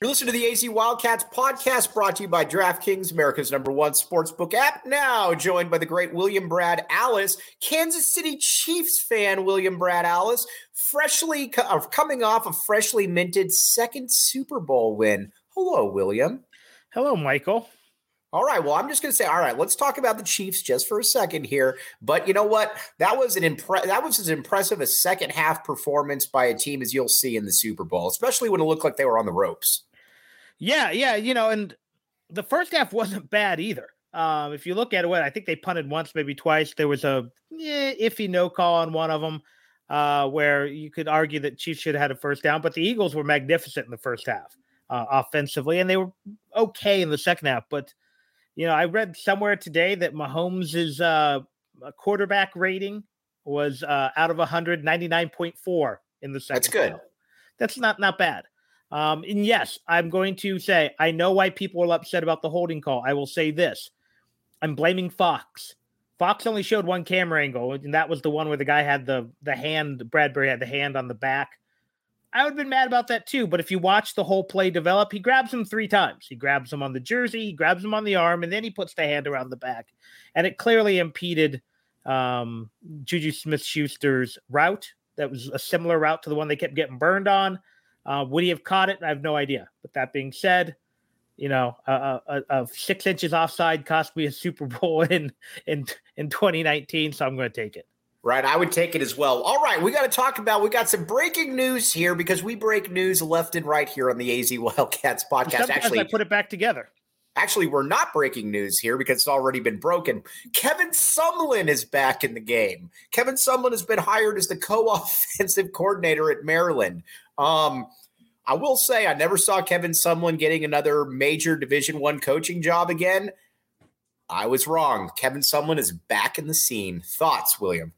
You're listening to the AZ Wildcats podcast brought to you by DraftKings, America's number one sportsbook app. Now joined by the great William Brad Allis, Kansas City Chiefs fan William Brad Allis, freshly uh, coming off a freshly minted second Super Bowl win. Hello, William. Hello, Michael. All right. Well, I'm just going to say, all right, let's talk about the Chiefs just for a second here. But you know what? That was an impre- that was as impressive a second half performance by a team as you'll see in the Super Bowl, especially when it looked like they were on the ropes. Yeah, yeah, you know, and the first half wasn't bad either. Um, if you look at it, I think they punted once, maybe twice. There was a eh, iffy no call on one of them, uh, where you could argue that Chiefs should have had a first down, but the Eagles were magnificent in the first half uh, offensively, and they were okay in the second half. But you know, I read somewhere today that Mahomes' uh, quarterback rating was uh, out of 199.4 in the second. That's good. Half. That's not not bad. Um, and yes, I'm going to say I know why people are upset about the holding call. I will say this: I'm blaming Fox. Fox only showed one camera angle, and that was the one where the guy had the the hand. Bradberry had the hand on the back. I would have been mad about that too. But if you watch the whole play develop, he grabs him three times. He grabs him on the jersey, he grabs him on the arm, and then he puts the hand around the back. And it clearly impeded um, Juju Smith Schuster's route. That was a similar route to the one they kept getting burned on. Uh, would he have caught it? I have no idea. But that being said, you know, a, a, a six inches offside cost me a Super Bowl in in in 2019, so I'm going to take it. Right, I would take it as well. All right, we got to talk about. We got some breaking news here because we break news left and right here on the AZ Wildcats podcast. Sometimes actually, I put it back together. Actually, we're not breaking news here because it's already been broken. Kevin Sumlin is back in the game. Kevin Sumlin has been hired as the co-offensive coordinator at Maryland. Um, I will say I never saw Kevin Sumlin getting another major Division One coaching job again. I was wrong. Kevin Sumlin is back in the scene. Thoughts, William?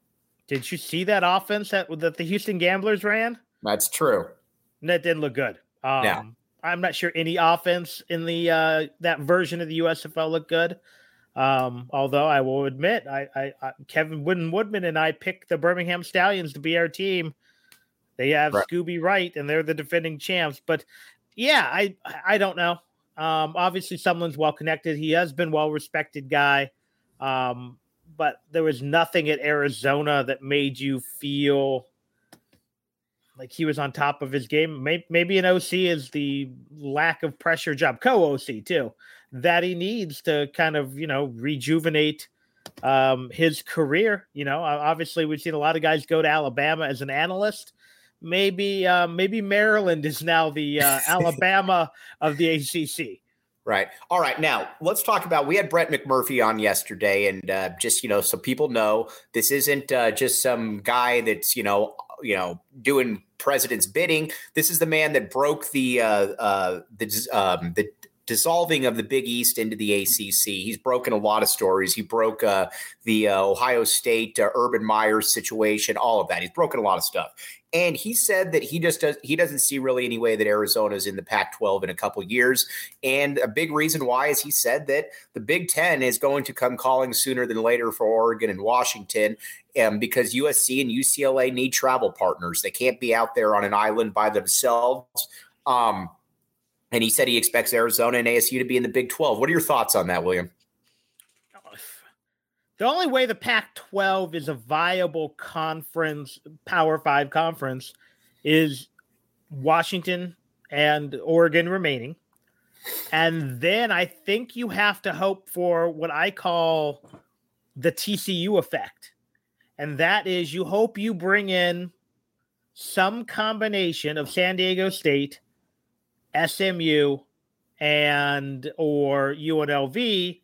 Did you see that offense that, that the Houston Gamblers ran? That's true. That didn't look good. Um, yeah. I'm not sure any offense in the uh, that version of the USFL looked good. Um, although I will admit, I, I, I Kevin Wooden Woodman and I picked the Birmingham Stallions to be our team they have right. Scooby Wright, and they're the defending champs. But yeah, I I don't know. Um, obviously, someone's well connected. He has been well respected guy. Um, but there was nothing at Arizona that made you feel like he was on top of his game. Maybe, maybe an OC is the lack of pressure job, co OC too, that he needs to kind of you know rejuvenate um, his career. You know, obviously we've seen a lot of guys go to Alabama as an analyst maybe uh, maybe Maryland is now the uh, Alabama of the ACC. Right. All right. Now let's talk about. We had Brett McMurphy on yesterday, and uh, just you know, so people know this isn't uh, just some guy that's you know you know doing president's bidding. This is the man that broke the uh, uh, the um, the dissolving of the Big East into the ACC. He's broken a lot of stories. He broke uh, the uh, Ohio State uh, Urban Meyers situation, all of that. He's broken a lot of stuff. And he said that he just does he doesn't see really any way that Arizona is in the Pac-12 in a couple years. And a big reason why is he said that the Big Ten is going to come calling sooner than later for Oregon and Washington. Um, because USC and UCLA need travel partners. They can't be out there on an island by themselves. Um, And he said he expects Arizona and ASU to be in the Big 12. What are your thoughts on that, William? The only way the Pac 12 is a viable conference, Power Five conference, is Washington and Oregon remaining. And then I think you have to hope for what I call the TCU effect. And that is you hope you bring in some combination of San Diego State, SMU, and or UNLV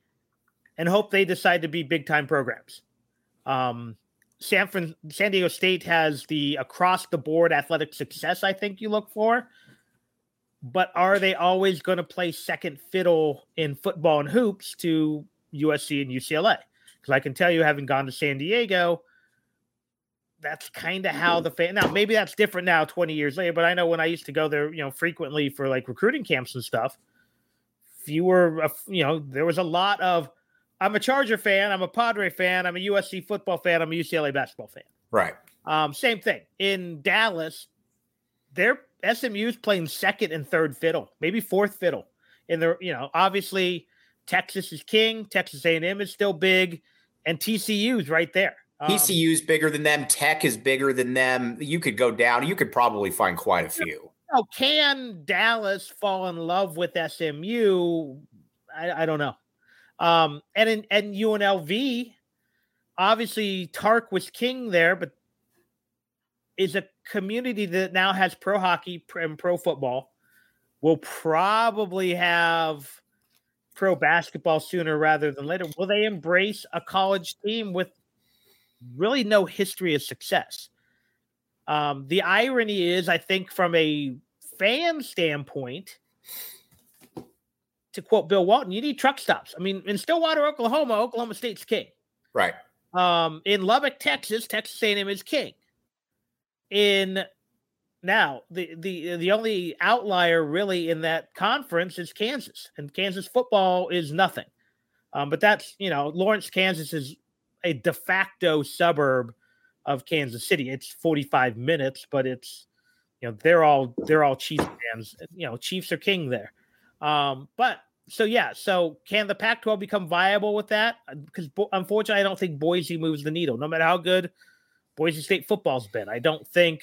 and hope they decide to be big time programs. Um, San, Fran- San Diego State has the across the board athletic success I think you look for. But are they always going to play second fiddle in football and hoops to USC and UCLA? Because I can tell you, having gone to San Diego, that's kind of how the fan. Now, maybe that's different now, 20 years later. But I know when I used to go there, you know, frequently for like recruiting camps and stuff, fewer, you know, there was a lot of I'm a Charger fan. I'm a Padre fan. I'm a USC football fan. I'm a UCLA basketball fan. Right. Um, same thing in Dallas. Their SMU's playing second and third fiddle, maybe fourth fiddle. In the you know, obviously Texas is king. Texas A&M is still big, and TCU's right there. Um, TCU's bigger than them. Tech is bigger than them. You could go down. You could probably find quite a few. You know, can Dallas fall in love with SMU? I, I don't know. Um, and in and UNLV, obviously Tark was king there, but is a community that now has pro hockey and pro football. Will probably have pro basketball sooner rather than later. Will they embrace a college team with really no history of success? Um, the irony is, I think, from a fan standpoint, to quote Bill Walton, you need truck stops. I mean, in Stillwater, Oklahoma, Oklahoma State's king. Right. Um, in Lubbock, Texas, Texas A&M is king. In now, the the the only outlier really in that conference is Kansas, and Kansas football is nothing. Um, but that's you know, Lawrence, Kansas is a de facto suburb of Kansas City. It's 45 minutes, but it's you know they're all they're all Chiefs fans. You know, Chiefs are king there. Um, but so yeah, so can the Pac-12 become viable with that? Because uh, unfortunately, I don't think Boise moves the needle. No matter how good Boise State football's been, I don't think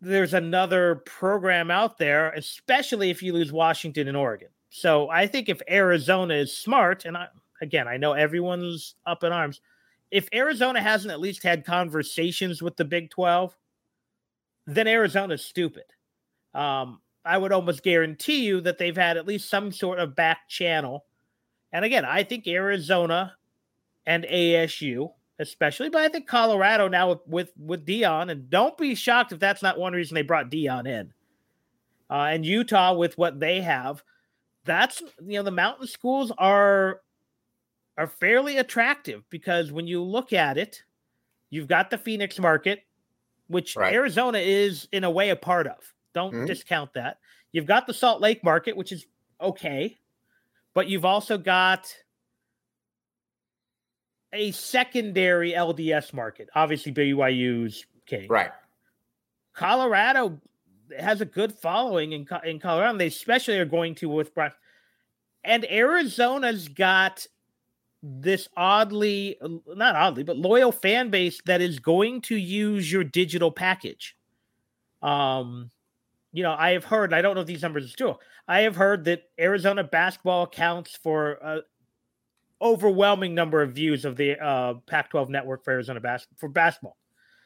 there's another program out there, especially if you lose Washington and Oregon. So I think if Arizona is smart, and I, again, I know everyone's up in arms. If Arizona hasn't at least had conversations with the Big 12, then Arizona's stupid. Um, I would almost guarantee you that they've had at least some sort of back channel. And again, I think Arizona and ASU, especially, but I think Colorado now with with, with Deion, and don't be shocked if that's not one reason they brought Deion in. Uh, and Utah with what they have, that's you know the mountain schools are are fairly attractive because when you look at it, you've got the Phoenix market, which right. Arizona is in a way a part of. Don't mm-hmm. discount that. You've got the Salt Lake market, which is okay, but you've also got a secondary LDS market. Obviously, BYU's king. Right. Colorado has a good following in, in Colorado. They especially are going to with and Arizona's got this oddly, not oddly, but loyal fan base that is going to use your digital package. Um, you know, I have heard, I don't know if these numbers are true. I have heard that Arizona basketball accounts for a overwhelming number of views of the uh, Pac-12 network for Arizona bas- for basketball.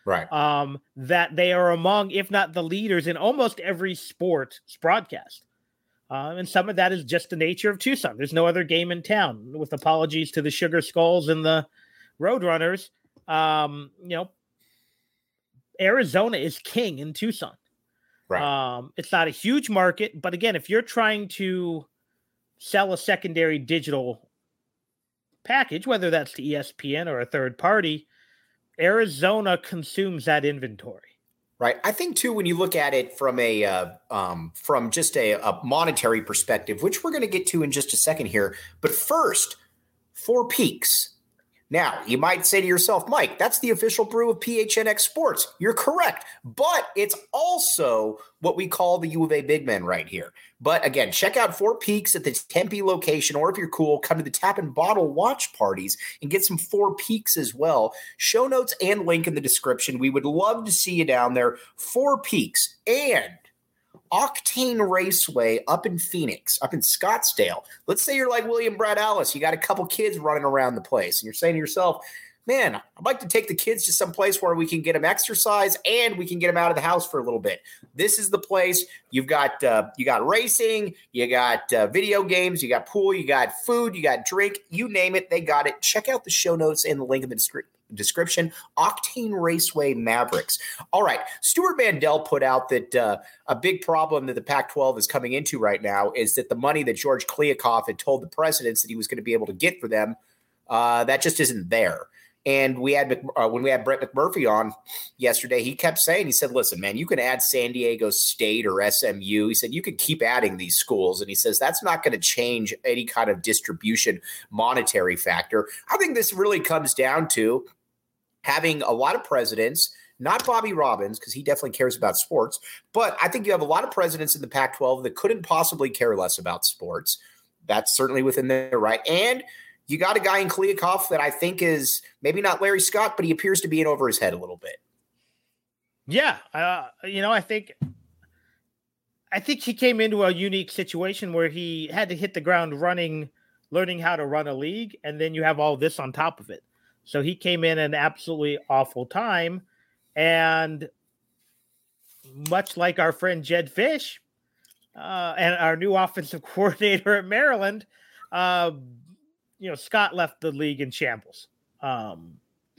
Right. Um, that they are among, if not the leaders in almost every sport broadcast. Uh, and some of that is just the nature of Tucson. There's no other game in town. With apologies to the Sugar Skulls and the Roadrunners, um, you know, Arizona is king in Tucson. Right. Um, it's not a huge market, but again, if you're trying to sell a secondary digital package, whether that's to ESPN or a third party, Arizona consumes that inventory. Right. I think too, when you look at it from a uh, um, from just a, a monetary perspective, which we're going to get to in just a second here, but first, Four Peaks. Now, you might say to yourself, Mike, that's the official brew of PHNX Sports. You're correct. But it's also what we call the U of A big men right here. But again, check out Four Peaks at the Tempe location, or if you're cool, come to the Tap and Bottle watch parties and get some Four Peaks as well. Show notes and link in the description. We would love to see you down there. Four Peaks and Octane Raceway up in Phoenix, up in Scottsdale. Let's say you're like William Brad Allis, you got a couple kids running around the place, and you're saying to yourself, man, I'd like to take the kids to some place where we can get them exercise and we can get them out of the house for a little bit. This is the place. You've got uh, you got racing, you got uh, video games, you got pool, you got food, you got drink, you name it, they got it. Check out the show notes and the link in the description description Octane Raceway Mavericks. All right. Stewart Mandel put out that uh, a big problem that the Pac 12 is coming into right now is that the money that George Kliavkoff had told the presidents that he was going to be able to get for them, uh, that just isn't there. And we had uh, when we had Brett McMurphy on yesterday, he kept saying, he said, "Listen, man, you can add San Diego State or SMU." He said you could keep adding these schools, and he says that's not going to change any kind of distribution monetary factor. I think this really comes down to having a lot of presidents, not Bobby Robbins, because he definitely cares about sports, but I think you have a lot of presidents in the Pac 12 that couldn't possibly care less about sports. That's certainly within their right. And you got a guy in Kliavkoff that I think is maybe not Larry Scott, but he appears to be in over his head a little bit. Yeah. Uh, you know, I think. I think he came into a unique situation where he had to hit the ground running, learning how to run a league, and then you have all this on top of it. So he came in an absolutely awful time. And much like our friend Jedd Fisch uh, and our new offensive coordinator at Maryland, uh, you know, Scott left the league in shambles um,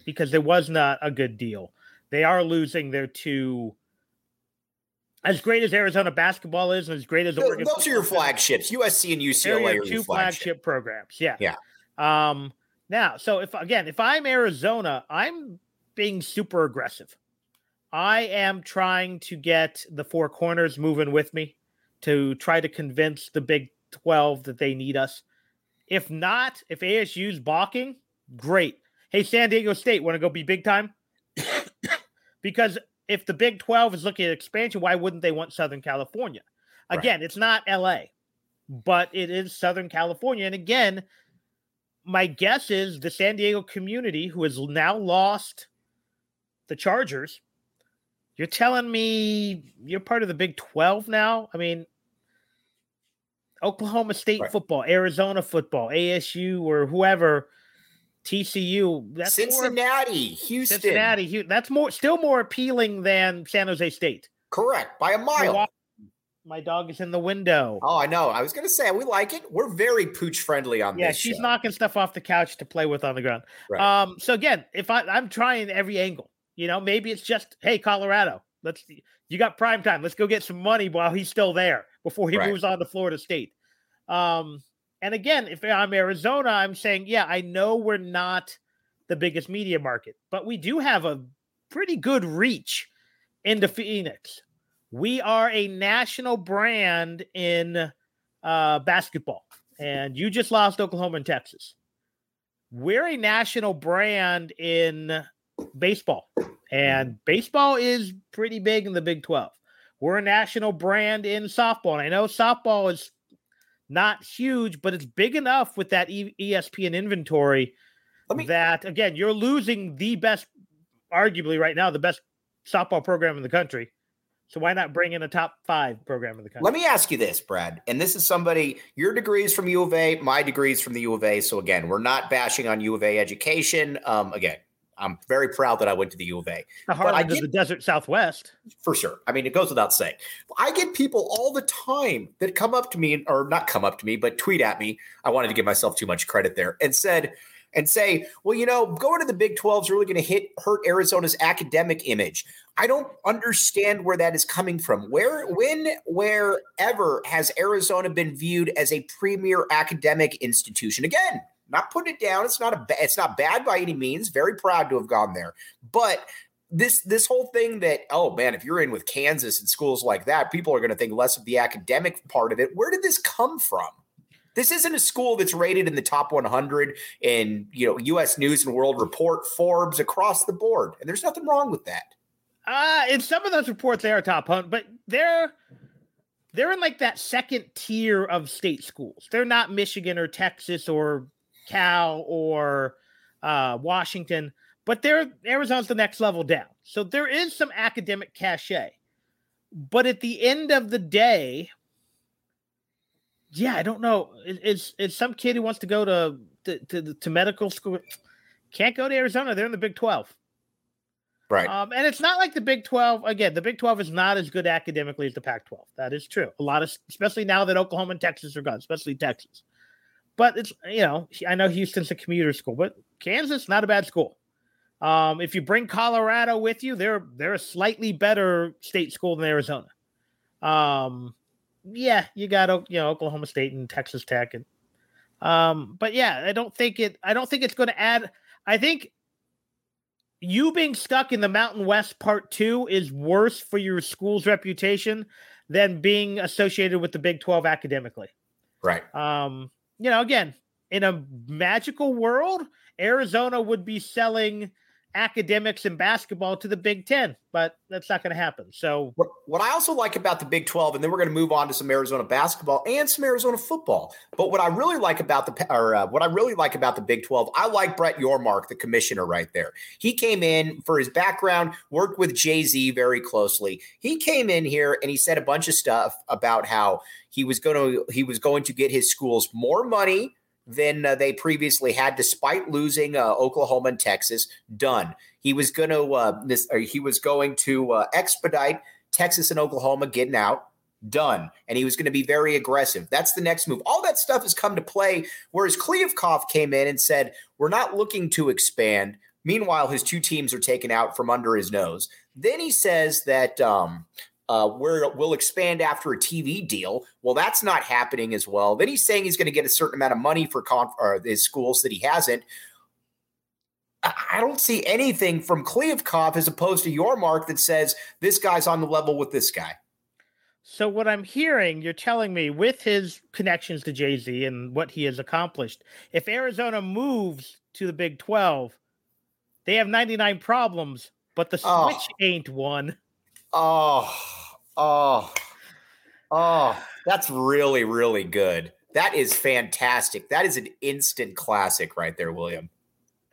because it was not a good deal. They are losing their two. As great as Arizona basketball is, and as great as Oregon, those are your flagships. USC and UCLA are two flagship. flagship programs. Yeah, yeah. Um, now, so if again, if I'm Arizona, I'm being super aggressive. I am trying to get the four corners moving with me to try to convince the Big 12 that they need us. If not, if ASU's balking, great. Hey, San Diego State, want to go be big time? because if the Big 12 is looking at expansion, why wouldn't they want Southern California? Again, right. it's not LA, but it is Southern California. And again, my guess is the San Diego community, who has now lost the Chargers, you're telling me you're part of the Big 12 now? I mean, Oklahoma State right. football, Arizona football, ASU, or whoever, TCU. That's Cincinnati, more, Houston. Cincinnati, that's more still more appealing than San Jose State. Correct, by a mile. My dog is in the window. Oh, I know. I was going to say we like it. We're very pooch friendly on yeah, this. Yeah, she's show. knocking stuff off the couch to play with on the ground. Right. Um. So again, if I, I'm trying every angle, you know, maybe it's just hey, Colorado, let's you got prime time. Let's go get some money while he's still there before he right. moves on to Florida State. Um. And again, if I'm Arizona, I'm saying, yeah, I know we're not the biggest media market, but we do have a pretty good reach into Phoenix we are a national brand in uh, basketball, and you just lost Oklahoma and Texas. We're a national brand in baseball, and baseball is pretty big in the Big 12. We're a national brand in softball. And I know softball is not huge, but it's big enough with that ESPN inventory me- that, again, you're losing the best, arguably right now, the best softball program in the country so why not bring in a top five program in the country? Let me ask you this, Brad. And this is somebody, your degree is from U of A, my degree is from the U of A. So again, we're not bashing on U of A education. Um, again, I'm very proud that I went to the U of A. The heartland of the desert Southwest. For sure. I mean, it goes without saying. I get people all the time that come up to me, or not come up to me, but tweet at me. I wanted to give myself too much credit there and said, and say, well, you know, going to the Big 12 is really going to hit hurt Arizona's academic image. I don't understand where that is coming from. Where, when, wherever has Arizona been viewed as a premier academic institution? Again, not putting it down. It's not a it's not bad by any means. Very proud to have gone there, but this this whole thing that oh man, if you're in with Kansas and schools like that, people are going to think less of the academic part of it. Where did this come from? This isn't a school that's rated in the top 100 in you know U.S. News and World Report, Forbes, across the board, and there's nothing wrong with that. Uh, in some of those reports, they are top 100, but they're they're in like that second tier of state schools. They're not Michigan or Texas or Cal or uh, Washington, but they're Arizona's the next level down. So there is some academic cachet. But at the end of the day, yeah, I don't know. It's it's some kid who wants to go to to, to, to medical school can't go to Arizona. They're in the Big Twelve. Right. Um, and it's not like the Big 12. Again, the Big 12 is not as good academically as the Pac 12. That is true. A lot of, especially now that Oklahoma and Texas are gone, especially Texas. But it's, you know, I know Houston's a commuter school, but Kansas, not a bad school. Um, if you bring Colorado with you, they're they're a slightly better state school than Arizona. Um, yeah, you got you know Oklahoma State and Texas Tech, and um, but yeah, I don't think it. I don't think it's going to add. I think you being stuck in the Mountain West Part Two is worse for your school's reputation than being associated with the Big Twelve academically. Right. Um, you know, again, in a magical world, Arizona would be selling academics and basketball to the Big Ten, but that's not going to happen. So, what, what I also like about the Big 12, and then we're going to move on to some Arizona basketball and some Arizona football. But what I really like about the, or uh, what I really like about the Big 12, I like Brett Yormark, the commissioner right there. He came in for his background, worked with Jay Z very closely. He came in here and he said a bunch of stuff about how he was going to he was going to get his schools more money than uh, they previously had, despite losing uh, Oklahoma and Texas. Done. He was going to uh, he was going to uh, expedite Texas and Oklahoma getting out. Done. And he was going to be very aggressive. That's the next move. All that stuff has come to play. Whereas Kliavkoff came in and said, "We're not looking to expand." Meanwhile, his two teams are taken out from under his nose. Then he says that um, uh, where we'll expand after a TV deal. Well, that's not happening as well. Then he's saying he's going to get a certain amount of money for conf- his schools that he hasn't. I don't see anything from Kliavkoff as opposed to Yormark that says this guy's on the level with this guy. So what I'm hearing, you're telling me with his connections to Jay Z and what he has accomplished, if Arizona moves to the Big 12, they have 99 problems, but the oh. switch oh. ain't one. Oh, oh, oh, that's really, really good. That is fantastic. That is an instant classic right there, William.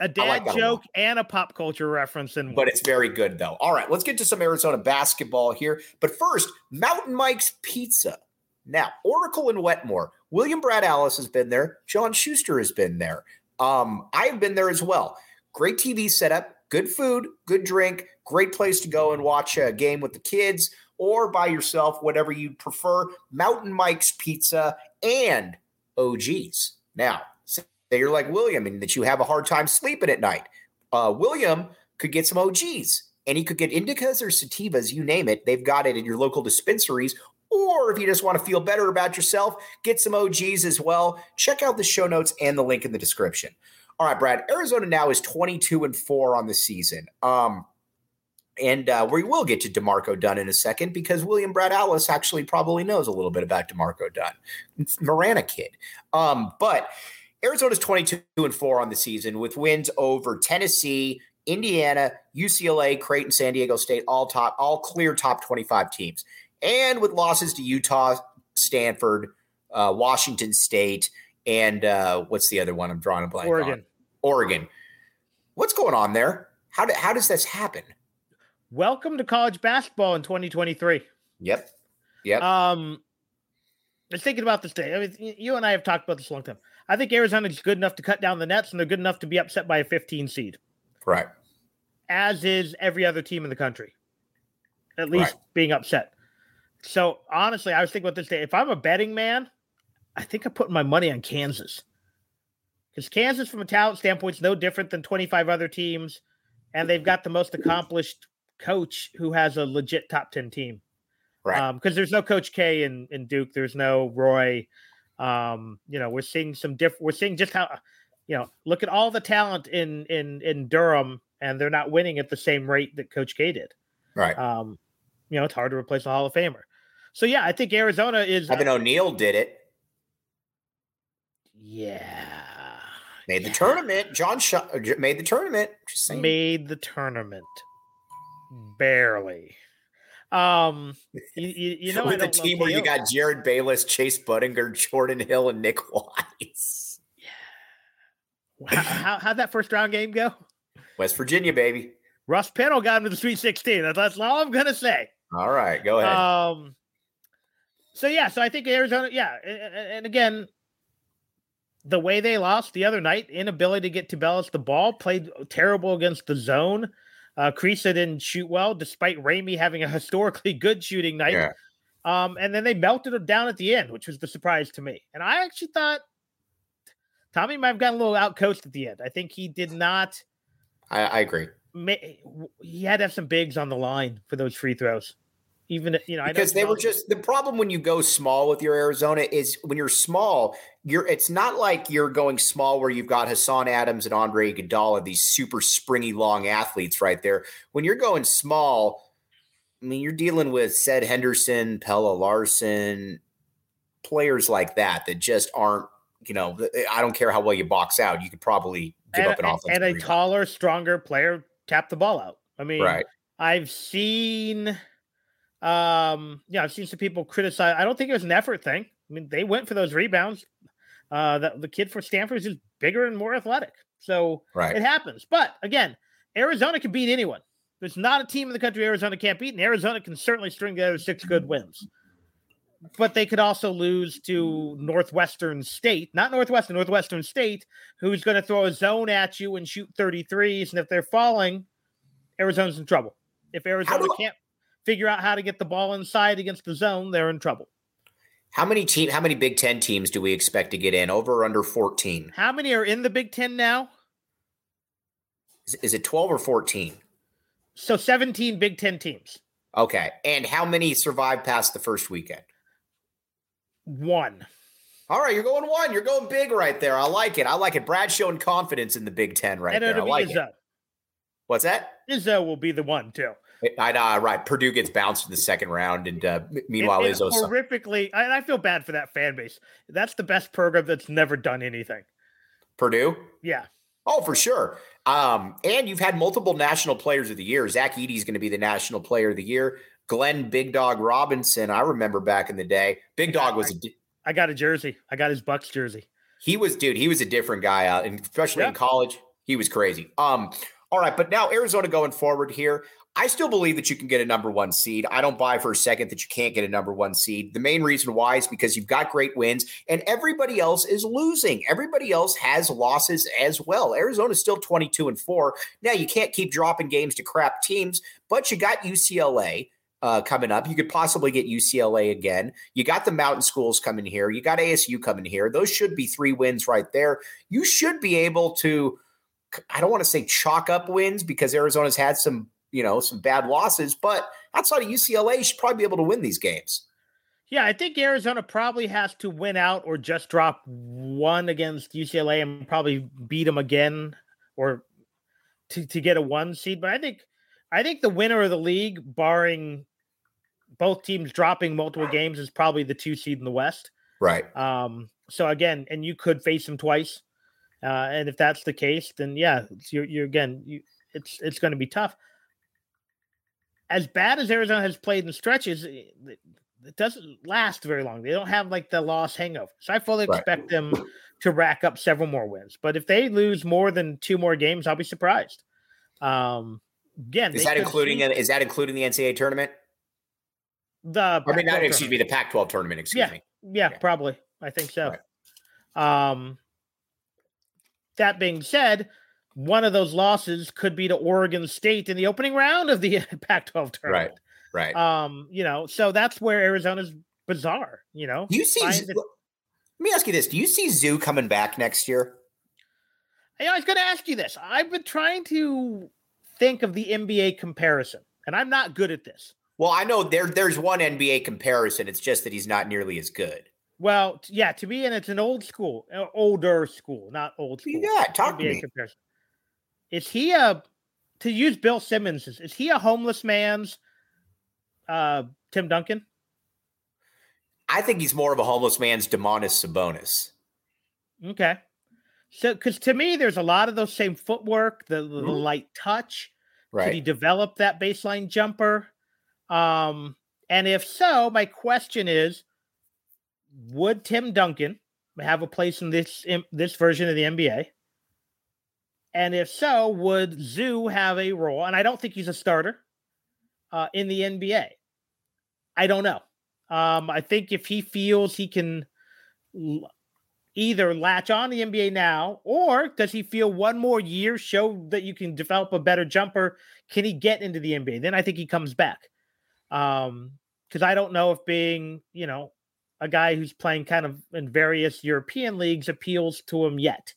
A dad like joke a and a pop culture reference, and but it's very good though. All right, let's get to some Arizona basketball here. But first, Mountain Mike's Pizza. Now, Oracle and Wetmore. William Brad Allis has been there. John Schuster has been there. Um, I have been there as well. Great TV setup, good food, good drink, great place to go and watch a game with the kids or by yourself, whatever you prefer. Mountain Mike's Pizza and OG's. Now, say you're like William and that you have a hard time sleeping at night. Uh, William could get some OG's and he could get indicas or sativas, you name it. They've got it in your local dispensaries. Or if you just want to feel better about yourself, get some OG's as well. Check out the show notes and the link in the description. All right, Brad. Arizona now is 22 and 4 on the season. Um, and uh, we will get to DeMarco Dunn in a second because William Brad Allis actually probably knows a little bit about DeMarco Dunn. It's Marana kid. Um, but Arizona's 22 and 4 on the season with wins over Tennessee, Indiana, UCLA, Creighton, San Diego State, all top, all clear top 25 teams. And with losses to Utah, Stanford, uh, Washington State, and uh, what's the other one? I'm drawing a blank. Oregon. On. Oregon. What's going on there? How, do, how does this happen? Welcome to college basketball in 2023. Yep. Yep. Um, I was thinking about this day. I mean, you and I have talked about this a long time. I think Arizona is good enough to cut down the nets, and they're good enough to be upset by a 15 seed. Right. As is every other team in the country, at least right. being upset. So honestly, I was thinking about this day. If I'm a betting man, I think I'm putting my money on Kansas. Because Kansas, from a talent standpoint, is no different than 25 other teams, and they've got the most accomplished coach who has a legit top 10 team. Right. Because um, there's no Coach K in, in Duke. There's no Roy. Um, you know, we're seeing some different, we're seeing just how, you know, look at all the talent in, in, in Durham, and they're not winning at the same rate that Coach K did. Right. Um, you know, it's hard to replace a Hall of Famer. So, yeah, I think Arizona is. Uh, O'Neill did it. Yeah. Made the Yeah. tournament. John Sh- made the tournament. Just saying. Made the tournament. Barely. Um, you, you, know, with the don't love team where you got Jerryd Bayless, Chase Budinger, Jordan Hill, and Nic Wise. how, how, how'd that first round game go? West Virginia, baby. Russ Pennell got him to the Sweet 16. That's, that's all I'm gonna say. All right, go ahead. Um, so yeah, so I think Arizona, yeah, a- a- and again, the way they lost the other night, inability to get to balance the ball, played terrible against the zone. Uh, Kriisa didn't shoot well, despite Ramey having a historically good shooting night. Yeah. Um, and then they melted it down at the end, which was the surprise to me. And I actually thought Tommy might have gotten a little outcoached at the end. I think he did not. I, I agree. ma- He had to have some bigs on the line for those free throws. Even if you know, I know because they were just the problem when you go small with your Arizona is when you're small, you're it's not like you're going small where you've got Hassan Adams and Andre Iguodala, these super springy long athletes right there. When you're going small, I mean you're dealing with Said Henderson, Pelle Larsson, players like that that just aren't. You know, eh, I don't care how well you box out, you could probably give and, up an offensive and a taller, stronger player tap the ball out. I mean, right. I've seen, um, yeah, I've seen some people criticize. I don't think it was an effort thing. I mean, they went for those rebounds. Uh, the, the kid for Stanford is just bigger and more athletic, so Right. it happens. But again, Arizona can beat anyone. There's not a team in the country Arizona can't beat, and Arizona can certainly string together six good wins. But they could also lose to Northwestern State, not Northwestern, Northwestern State, who's going to throw a zone at you and shoot 33s. And if they're falling, Arizona's in trouble. If Arizona do- can't figure out how to get the ball inside against the zone, they're in trouble. How many team? How many Big Ten teams do we expect to get in? Over or under fourteen? How many are in the Big Ten now? Is, is it twelve or fourteen? So 17 Big Ten teams. Okay. And how many survived past the first weekend? One. All right, you're going one. You're going big right there. I like it. I like it. Brad's showing confidence in the Big Ten right and there. I like it. Izzo. What's that? Izzo will be the one, too. I know, right. Purdue gets bounced in the second round, and uh, meanwhile, It- it Izzo's horrifically. And I feel bad for that fan base. That's the best program that's never done anything. Purdue. Yeah. Oh, for sure. Um, and you've had multiple national players of the year. Zach Edey is going to be the national player of the year. Glenn Big Dog Robinson, I remember back in the day. Big Dog was a, di- I got a jersey. I got his Bucks jersey. he was dude. He was a different guy out, and especially in college, he was crazy. Um, all right, but now Arizona going forward here. I still believe that you can get a number one seed. I don't buy for a second that you can't get a number one seed. The main reason why is because you've got great wins and everybody else is losing. Everybody else has losses as well. Arizona's still 22 and 4. Now you can't keep dropping games to crap teams, but you got UCLA uh, coming up. You could possibly get UCLA again. You got the mountain schools coming here. You got ASU coming here. Those should be three wins right there. You should be able to I don't want to say chalk up wins because Arizona's had some, you know, some bad losses, but outside of UCLA, you should probably be able to win these games. Yeah, I think Arizona probably has to win out or just drop one against UCLA and probably beat them again or to, to get a one seed. But I think I think the winner of the league, barring both teams dropping multiple games, is probably the two seed in the West. Right. Um, so again, and you could face them twice. Uh, and if that's the case, then yeah, you're, you're again, you, it's it's going to be tough. As bad as Arizona has played in stretches, it, it doesn't last very long. They don't have like the loss hangover. So I fully Right. expect them to rack up several more wins. But if they lose more than two more games, I'll be surprised. Um, again, Is that including sweep is that including the NCAA tournament? the? I mean, not, Pac-12 excuse me, the Pac-12 tournament. Excuse Yeah. me. Yeah, Yeah. probably. I think so. Right. Um, that being said, one of those losses could be to Oregon State in the opening round of the Pac-12 tournament. Right. Right. Um, you know, so that's where Arizona's bizarre. You know, you see? Let me ask you this: Do you see Zoo coming back next year? I was going to ask you this. I've been trying to think of the NBA comparison, and I'm not good at this. Well, I know there there's one NBA comparison. It's just that he's not nearly as good. Well, yeah, to me, and it's an old school, uh, older school, not old school. Yeah? Talk to me. comparison. Is he a to use Bill Simmons? Is, he a homeless man's uh, Tim Duncan? I think he's more of a homeless man's Domantas Sabonis. Okay. So, because to me, there's a lot of those same footwork, the, the Mhm. light touch. Right. Did he develop that baseline jumper? Um, and if so, my question is, would Tim Duncan have a place in this in this version of the NBA? And if so, would Zoo have a role? And I don't think he's a starter uh, in the NBA. I don't know. Um, I think if he feels he can l- either latch on the NBA now, or does he feel one more year show that you can develop a better jumper? Can he get into the NBA? Then I think he comes back. Um, because I don't know if being, you know, a guy who's playing kind of in various European leagues appeals to him yet.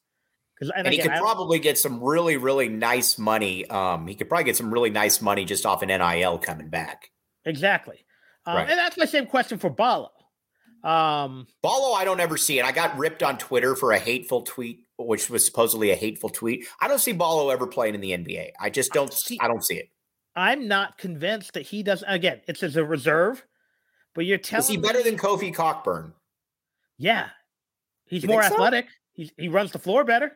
Because And he could probably get some really, really nice money. Um, he could probably get some really nice money just off an NIL coming back. exactly. Um, Right. And that's my same question for Ballo. Um, Ballo, I don't ever see it. I got ripped on Twitter for a hateful tweet, which was supposedly a hateful tweet. I don't see Ballo ever playing in the NBA. I just don't see. I don't see it. I'm not convinced that he does. Again, it's as a reserve, but you're telling Is he better than Kofi Cockburn? Yeah, he's You more think so? athletic. He's, he runs the floor better.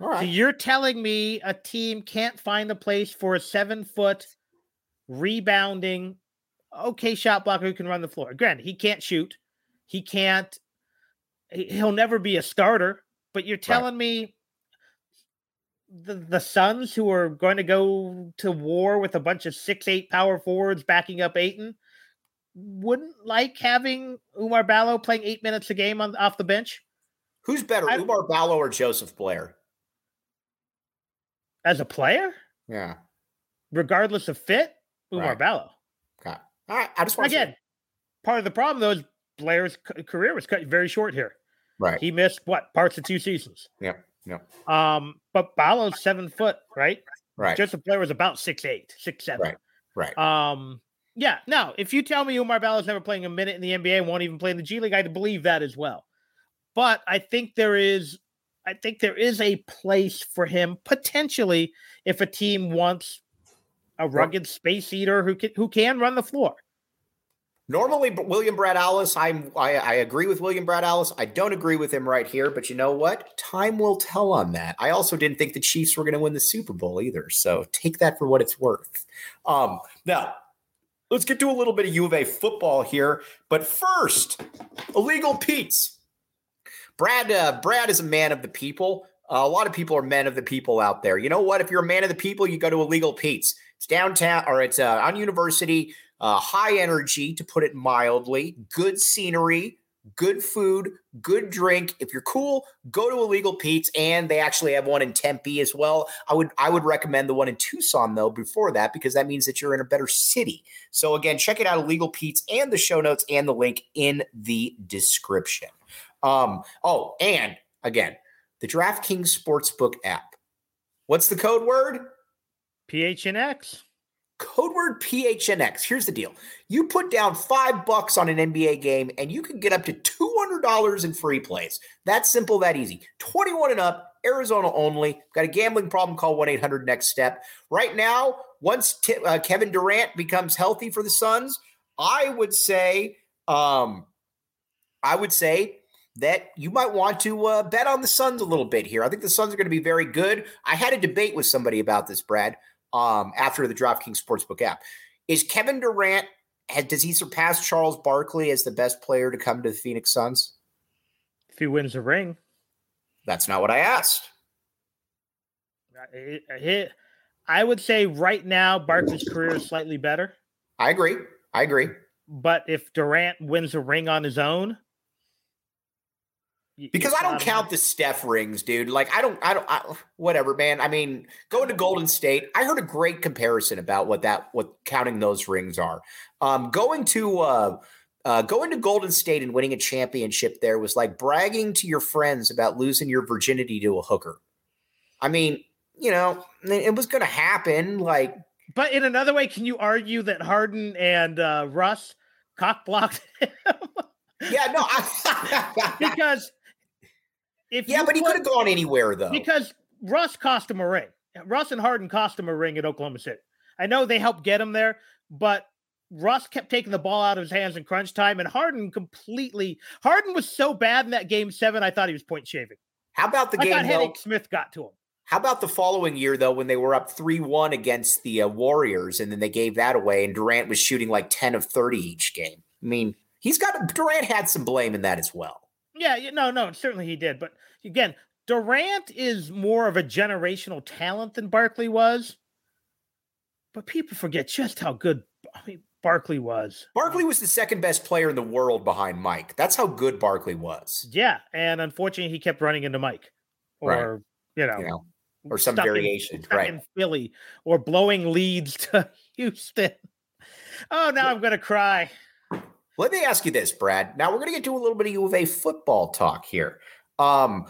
So you're telling me a team can't find a place for a seven foot rebounding, okay shot blocker who can run the floor. Granted, he can't shoot. He can't. he- He'll never be a starter. But you're telling me the the Suns, who are going to go to war with a bunch of six eight power forwards backing up Ayton, wouldn't like having Oumar Ballo playing eight minutes a game on off the bench Who's better, I- Oumar Ballo or Joseph Blair? As a player, Yeah. regardless of fit. Oumar Right. Ballo. Okay. All right. I just want Again, part of the problem though is Blair's career was cut very short here. right. He missed what parts of two seasons. Yep. Yep. Um, but Ballo's seven foot, right? Right. Joseph Blair was about six eight, six seven. Right. Right. Um, yeah. Now, if you tell me Oumar Ballo's never playing a minute in the NBA and won't even play in the G League, I'd believe that as well. But I think there is, I think there is a place for him potentially if a team wants a rugged space eater who can who can run the floor. Normally, William Brad Allis, I'm I, I agree with William Brad Allis. I don't agree with him right here, but you know what? Time will tell on that. I also didn't think the Chiefs were going to win the Super Bowl either. So take that for what it's worth. Um, now, let's get to a little bit of U of A football here. But first, illegal Pete's. Brad uh, Brad is a man of the people. Uh, a lot of people are men of the people out there. You know what? If you're a man of the people, you go to Illegal Pete's. It's downtown or it's uh, on University. Uh, high energy, to put it mildly. Good scenery, good food, good drink. If you're cool, go to Illegal Pete's, and they actually have one in Tempe as well. I would I would recommend the one in Tucson though before that because that means that you're in a better city. So again, check it out, Illegal Pete's, and the show notes and the link in the description. Um, oh, and again, the DraftKings Sportsbook app. What's the code word? PHNX. Code word PHNX. Here's the deal. You put down five bucks on an NBA game and you can get up to $200 in free plays. That simple, that easy. 21 and up, Arizona only. Got a gambling problem? Call 1 800 Next Step. Right now, once Ti- uh, Kevin Durant becomes healthy for the Suns, I would say, um, I would say that you might want to uh, bet on the Suns a little bit here. I think the Suns are going to be very good. I had a debate with somebody about this, Brad, um, after the DraftKings Sportsbook app. Is Kevin Durant, has, does he surpass Charles Barkley as the best player to come to the Phoenix Suns? If he wins the ring, That's not what I asked. I- would say right now Barkley's career is slightly better. I agree. I agree. But if Durant wins a ring on his own, Because I don't count the Steph rings, dude. Like I don't, I don't, I, whatever, man. I mean, going to Golden State, I heard a great comparison about what that, what counting those rings are. Um, going to, uh, uh, going to Golden State and winning a championship there was like bragging to your friends about losing your virginity to a hooker. I mean, you know, it was going to happen. Like, But in another way, can you argue that Harden and uh, Russ cock blocked him? yeah, no, I, because if yeah, but he could have gone anywhere though. because Russ cost him a ring. Russ and Harden cost him a ring at Oklahoma City. I know they helped get him there, but Russ kept taking the ball out of his hands in crunch time, and Harden completely. Harden was so bad in that game seven. I thought he was point shaving. How about the I game? thought though- Smith got to him. How about the following year though, when they were up three one against the uh, Warriors, and then they gave that away, and Durant was shooting like ten of thirty each game. I mean, he's got Durant had some blame in that as well. Yeah, yeah, no, no, certainly he did. But again, Durant is more of a generational talent than Barkley was. But people forget just how good I mean Barkley was. Barkley was the second best player in the world behind Mike. That's how good Barkley was. Yeah, and unfortunately, he kept running into Mike, or Right. you know, You know, or some in- variation, stuck right? in Philly, or blowing leads to Houston. Oh, now I'm gonna cry. Let me ask you this, Brad. Now we're going to get to a little bit of U of A football talk here. Um,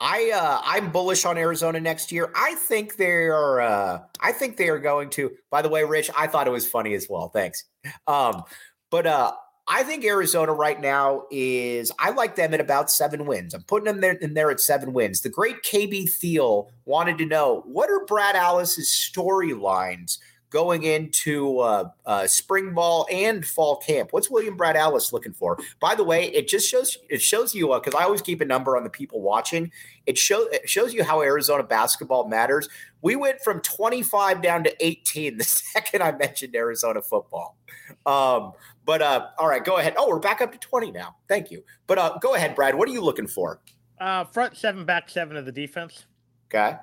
I uh, I'm bullish on Arizona next year. I think they are. Uh, I think they are going to. By the way, Rich, I thought it was funny as well. Thanks. Um, but uh, I think Arizona right now is. I like them at about seven wins. I'm putting them there in there at seven wins. The great KB Thiel wanted to know what are Brad Allis's storylines going into uh, uh, spring ball and fall camp. What's William Brad Allis looking for? By the way, it just shows it shows you because I always keep a number on the people watching. It shows it shows you how Arizona basketball matters. We went from 25 down to 18 the second I mentioned Arizona football. Um, but uh, all right, go ahead. Oh, we're back up to 20 now. Thank you. But uh, go ahead, Brad. What are you looking for? Uh, front seven, back seven of the defense. Okay.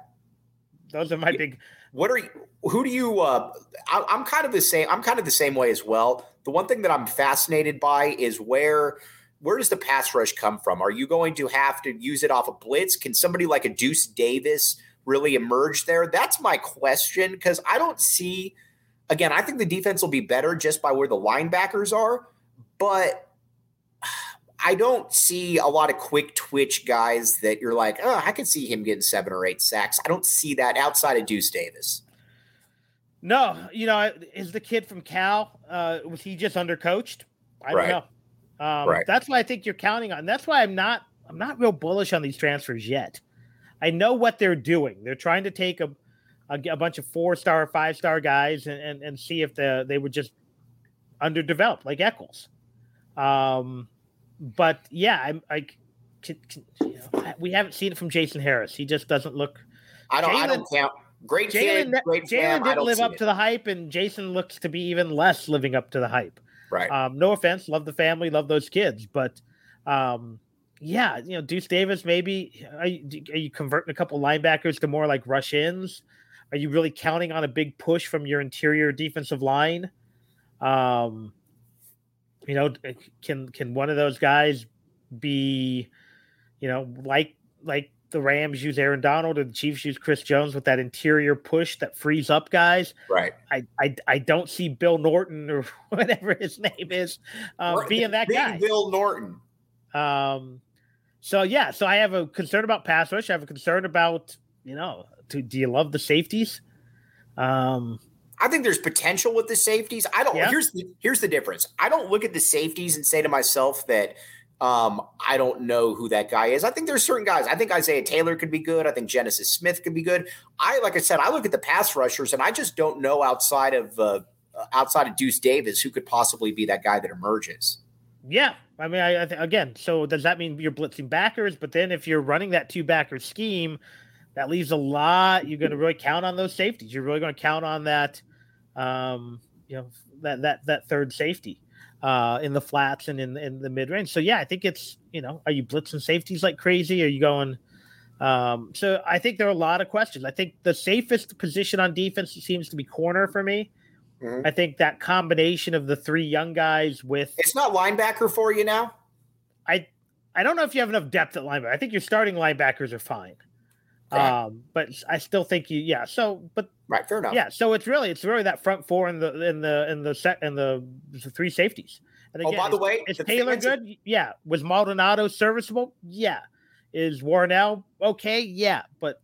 Those are my Yeah. big. What are you who do you uh I, i'm kind of the same i'm kind of the same way as well. The one thing that i'm fascinated by is where where does the pass rush come from? Are you going to have to use it off a blitz? Can somebody like a deuce davis really emerge there? That's my question because i don't see again i think the defense will be better just by where the linebackers are but I don't see a lot of quick twitch guys that you're like, oh, I could see him getting seven or eight sacks. I don't see that outside of Deuce Davis. No, you know, is the kid from Cal? Uh, was he just undercoached? I Right. don't know. Um, Right. That's why I think you're counting on. That's why I'm not. I'm not real bullish on these transfers yet. I know what they're doing. They're trying to take a a, a bunch of four star, five star guys and, and and see if the they were just underdeveloped, like Eccles. Um, but yeah, I'm I. Can, can, you know, we haven't seen it from Jason Harris. He just doesn't look I don't. I don't count. Great Jalen, Jalen didn't live up it. to the hype, and Jason looks to be even less living up to the hype. right. Um, no offense, love the family, love those kids, but um, yeah, you know, Deuce Davis, maybe are you, are you converting a couple linebackers to more like rush ins? Are you really counting on a big push from your interior defensive line? Um, you know, can can one of those guys be, you know, like like the Rams use Aaron Donald or the Chiefs use Chris Jones with that interior push that frees up guys? right. I I, I don't see Bill Norton or whatever his name is um, being that Big guy. Bill Norton. Um, so yeah, so I have a concern about pass rush. I have a concern about you know, do, do you love the safeties? Um, I think there's potential with the safeties. I don't. Yeah. Here's the here's the difference. I don't look at the safeties and say to myself that um, I don't know who that guy is. I think there's certain guys. I think Isaiah Taylor could be good. I think Genesis Smith could be good. I like I said, I look at the pass rushers and I just don't know outside of uh, outside of Deuce Davis who could possibly be that guy that emerges. yeah, I mean, I, I th- again, so does that mean you're blitzing backers? But then if you're running that two backer scheme, that leaves a lot. You're going to really count on those safeties. You're really going to count on that, um, you know, that that that third safety uh, in the flats and in in the mid range. So yeah, I think it's you know, are you blitzing safeties like crazy? Are you going? Um, so I think there are a lot of questions. I think the safest position on defense seems to be corner for me. Mhm. I think that combination of the three young guys with It's not linebacker for you now. I I don't know if you have enough depth at linebacker. I think your starting linebackers are fine. Um, but I still think you yeah. So but Right, fair enough. yeah, so it's really it's really that front four in the in the in the set and the, the three safeties. And Oh, by the is- way, is the Taylor are- good? Yeah. Was Maldonado serviceable? Yeah. Is Warnell okay? Yeah. But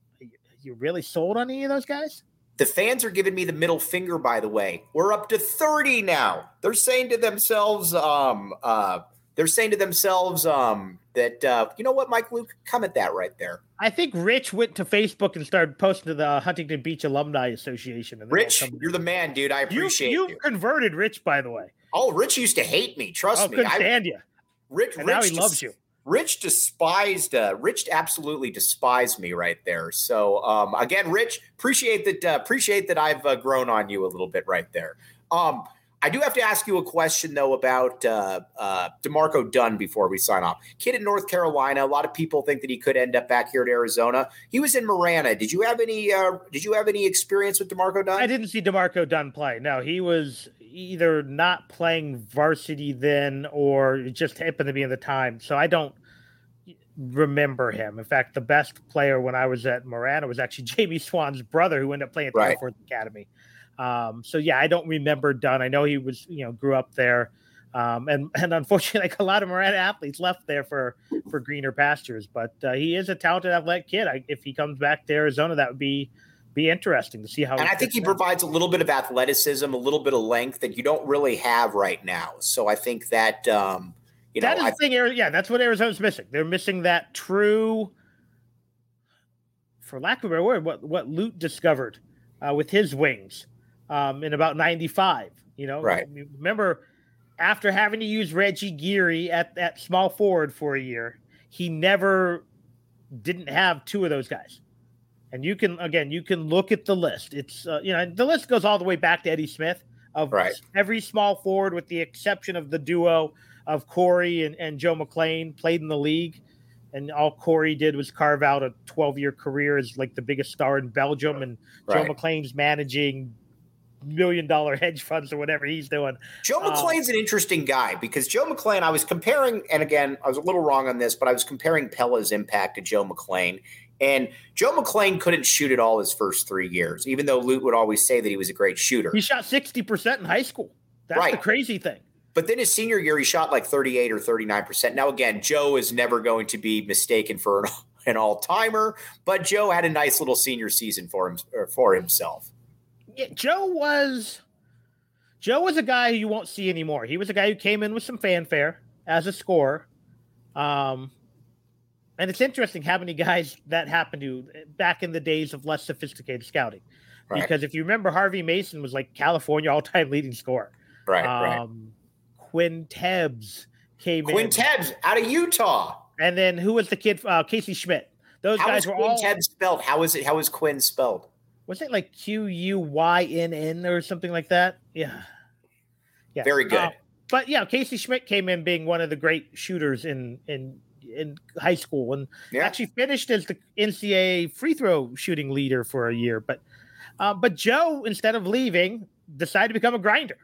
you really sold on any of those guys? The fans are giving me the middle finger, by the way. We're up to 30 now. They're saying to themselves, um, uh, they're saying to themselves, um, that uh, you know what, Mike Luke, come at that right there. I think Rich went to Facebook and started posting to the Huntington Beach Alumni Association. And Rich, you're the man, dude. I appreciate you. You, converted Rich, by the way. Oh, Rich used to hate me. Trust oh, me. Couldn't stand you. Rich, and Rich now he just, loves you. Rich despised. Uh, Rich absolutely despised me right there. So um, again, Rich, appreciate that. Uh, appreciate that I've uh, grown on you a little bit right there. Um, I do have to ask you a question though about uh, uh, D'Marco Dunn before we sign off. Kid in North Carolina. A lot of people think that he could end up back here at Arizona. He was in Marana. Did you have any? Uh, did you have any experience with D'Marco Dunn? I didn't see D'Marco Dunn play. No, he was either not playing varsity then or it just happened to be in the time. So I don't remember him. In fact, the best player when I was at Marana was actually Jamie Swan's brother, who ended up playing at the Right. Air Force Academy. Um, so yeah, I don't remember Dunn. I know he was, you know, grew up there. Um, and and unfortunately, like a lot of Marana athletes left there for for greener pastures. But uh, he is a talented athletic kid. I, if he comes back to Arizona, that would be be interesting to see how. and I think he in. provides a little bit of athleticism, a little bit of length that you don't really have right now. So I think that um, you know, that is I, the thing. Yeah, that's what Arizona's missing. They're missing that true, for lack of a better word, what what Lute discovered uh, with his wings um, in about '95. You know, Right. Remember, after having to use Reggie Geary at at small forward for a year, he never didn't have two of those guys. And you can again, you can look at the list. It's uh, you know the list goes all the way back to Eddie Smith of Right. every small forward, with the exception of the duo of Corey and, and Joe McLean, played in the league. And all Corey did was carve out a 12 year career as like the biggest star in Belgium. And Joe Right. McLean's managing million dollar hedge funds or whatever he's doing. Joe Uh, McLean's an interesting guy because Joe McLean, I was comparing, and again, I was a little wrong on this, but I was comparing Pelle's impact to Joe McLean. And Joe McLean couldn't shoot at all his first three years, even though Lute would always say that he was a great shooter. He shot 60% in high school. That's the Right. crazy thing. But then his senior year, he shot like 38 or 39%. Now, again, Joe is never going to be mistaken for an, an all timer, but Joe had a nice little senior season for him for himself. Yeah, Joe was Joe was a guy who you won't see anymore. He was a guy who came in with some fanfare as a scorer. Um, and it's interesting how many guys that happened to back in the days of less sophisticated scouting. Right. Because if you remember, Harvey Mason was like California all-time leading scorer. Right, right. Um, Quynn Tebbs came in. Quynn in, Tebbs out of Utah. and then who was the kid? Uh, Casey Schmidt. Those How guys were Quynn all. Tebbs spelled? How is it? How is Quynn spelled? Was it like Q U Y N N or something like that? Yeah. Yeah. Very good. Uh, but yeah, Casey Schmidt came in being one of the great shooters in in in high school and Yeah. actually finished as the NCAA free throw shooting leader for a year. But uh, but Joe, instead of leaving, decided to become a grinder.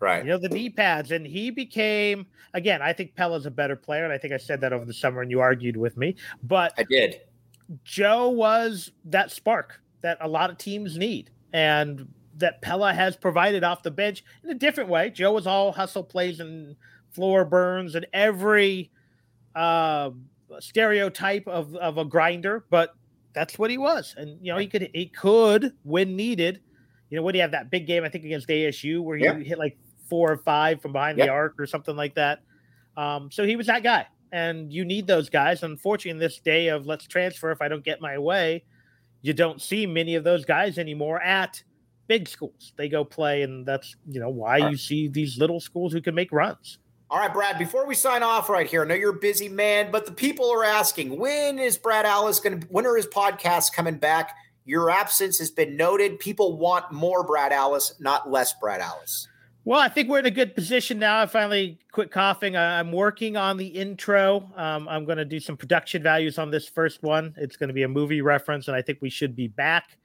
Right. You know, the knee pads, and he became again. I think Pelle's a better player, and I think I said that over the summer, and you argued with me. But I did. Joe was that spark that a lot of teams need, and that Pelle has provided off the bench in a different way. Joe was all hustle plays and floor burns and every uh, stereotype of, of a grinder, but that's what he was. And you know, he could he could when needed. You know, when he had that big game, I think against ASU, where he Yeah. hit like four or five from behind Yeah. the arc or something like that. Um, so he was that guy, and you need those guys. Unfortunately, in this day of let's transfer if I don't get my way, you don't see many of those guys anymore at big schools. They go play, and that's you know why you see these little schools who can make runs. All right, Brad, before we sign off right here, I know you're a busy man, but the people are asking when is Brad Allis going to, when are his podcasts coming back? Your absence has been noted. People want more Brad Allis, not less Brad Allis. Well, I think we're in a good position now. I finally quit coughing. I'm working on the intro. Um, I'm going to do some production values on this first one. It's going to be a movie reference, and I think we should be back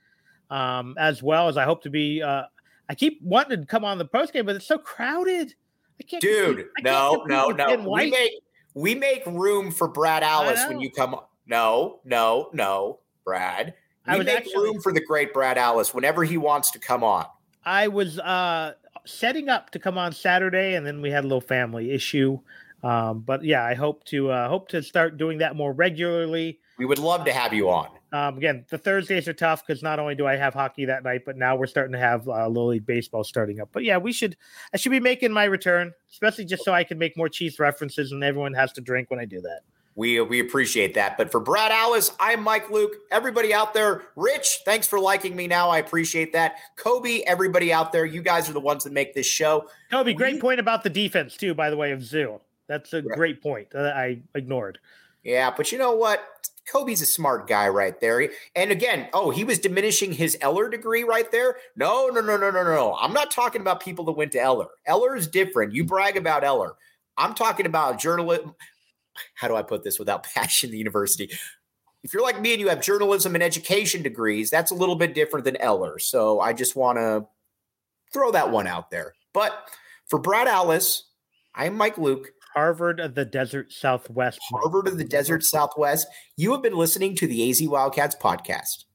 um, as well as I hope to be. Uh, I keep wanting to come on the post game, but it's so crowded. I can't, Dude, I can't no, no, no. We make we make room for Brad Allis when you come. No, no, no, Brad. I We make actually- room for the great Brad Allis whenever he wants to come on. I was uh, setting up to come on Saturday, and then we had a little family issue. Um, but yeah, I hope to uh, hope to start doing that more regularly. We would love to have you on. Um, again, the Thursdays are tough because not only do I have hockey that night, but now we're starting to have uh, Little League baseball starting up. But yeah, we should. I should be making my return, especially just so I can make more cheese references, and everyone has to drink when I do that. We we appreciate that. But for Brad Allis, I'm Mike Luke. Everybody out there, Rich, thanks for liking me now. I appreciate that. Kobe, everybody out there, you guys are the ones that make this show. Kobe, great point about the defense too, by the way, of Zoo. That's a right. great point that I ignored. Yeah, but you know what? Kobe's a smart guy right there. And again, oh, he was diminishing his Eller degree right there. No, no, no, no, no, no, no. I'm not talking about people that went to Eller. Eller is different. You brag about Eller. I'm talking about journalism how do I put this without passion? The university. If you're like me and you have journalism and education degrees, that's a little bit different than Eller. So I just want to throw that one out there. But for Brad Allis, I'm Mike Luke. Harvard of the Desert Southwest. Harvard of the Desert Southwest. You have been listening to the AZ Wildcats podcast.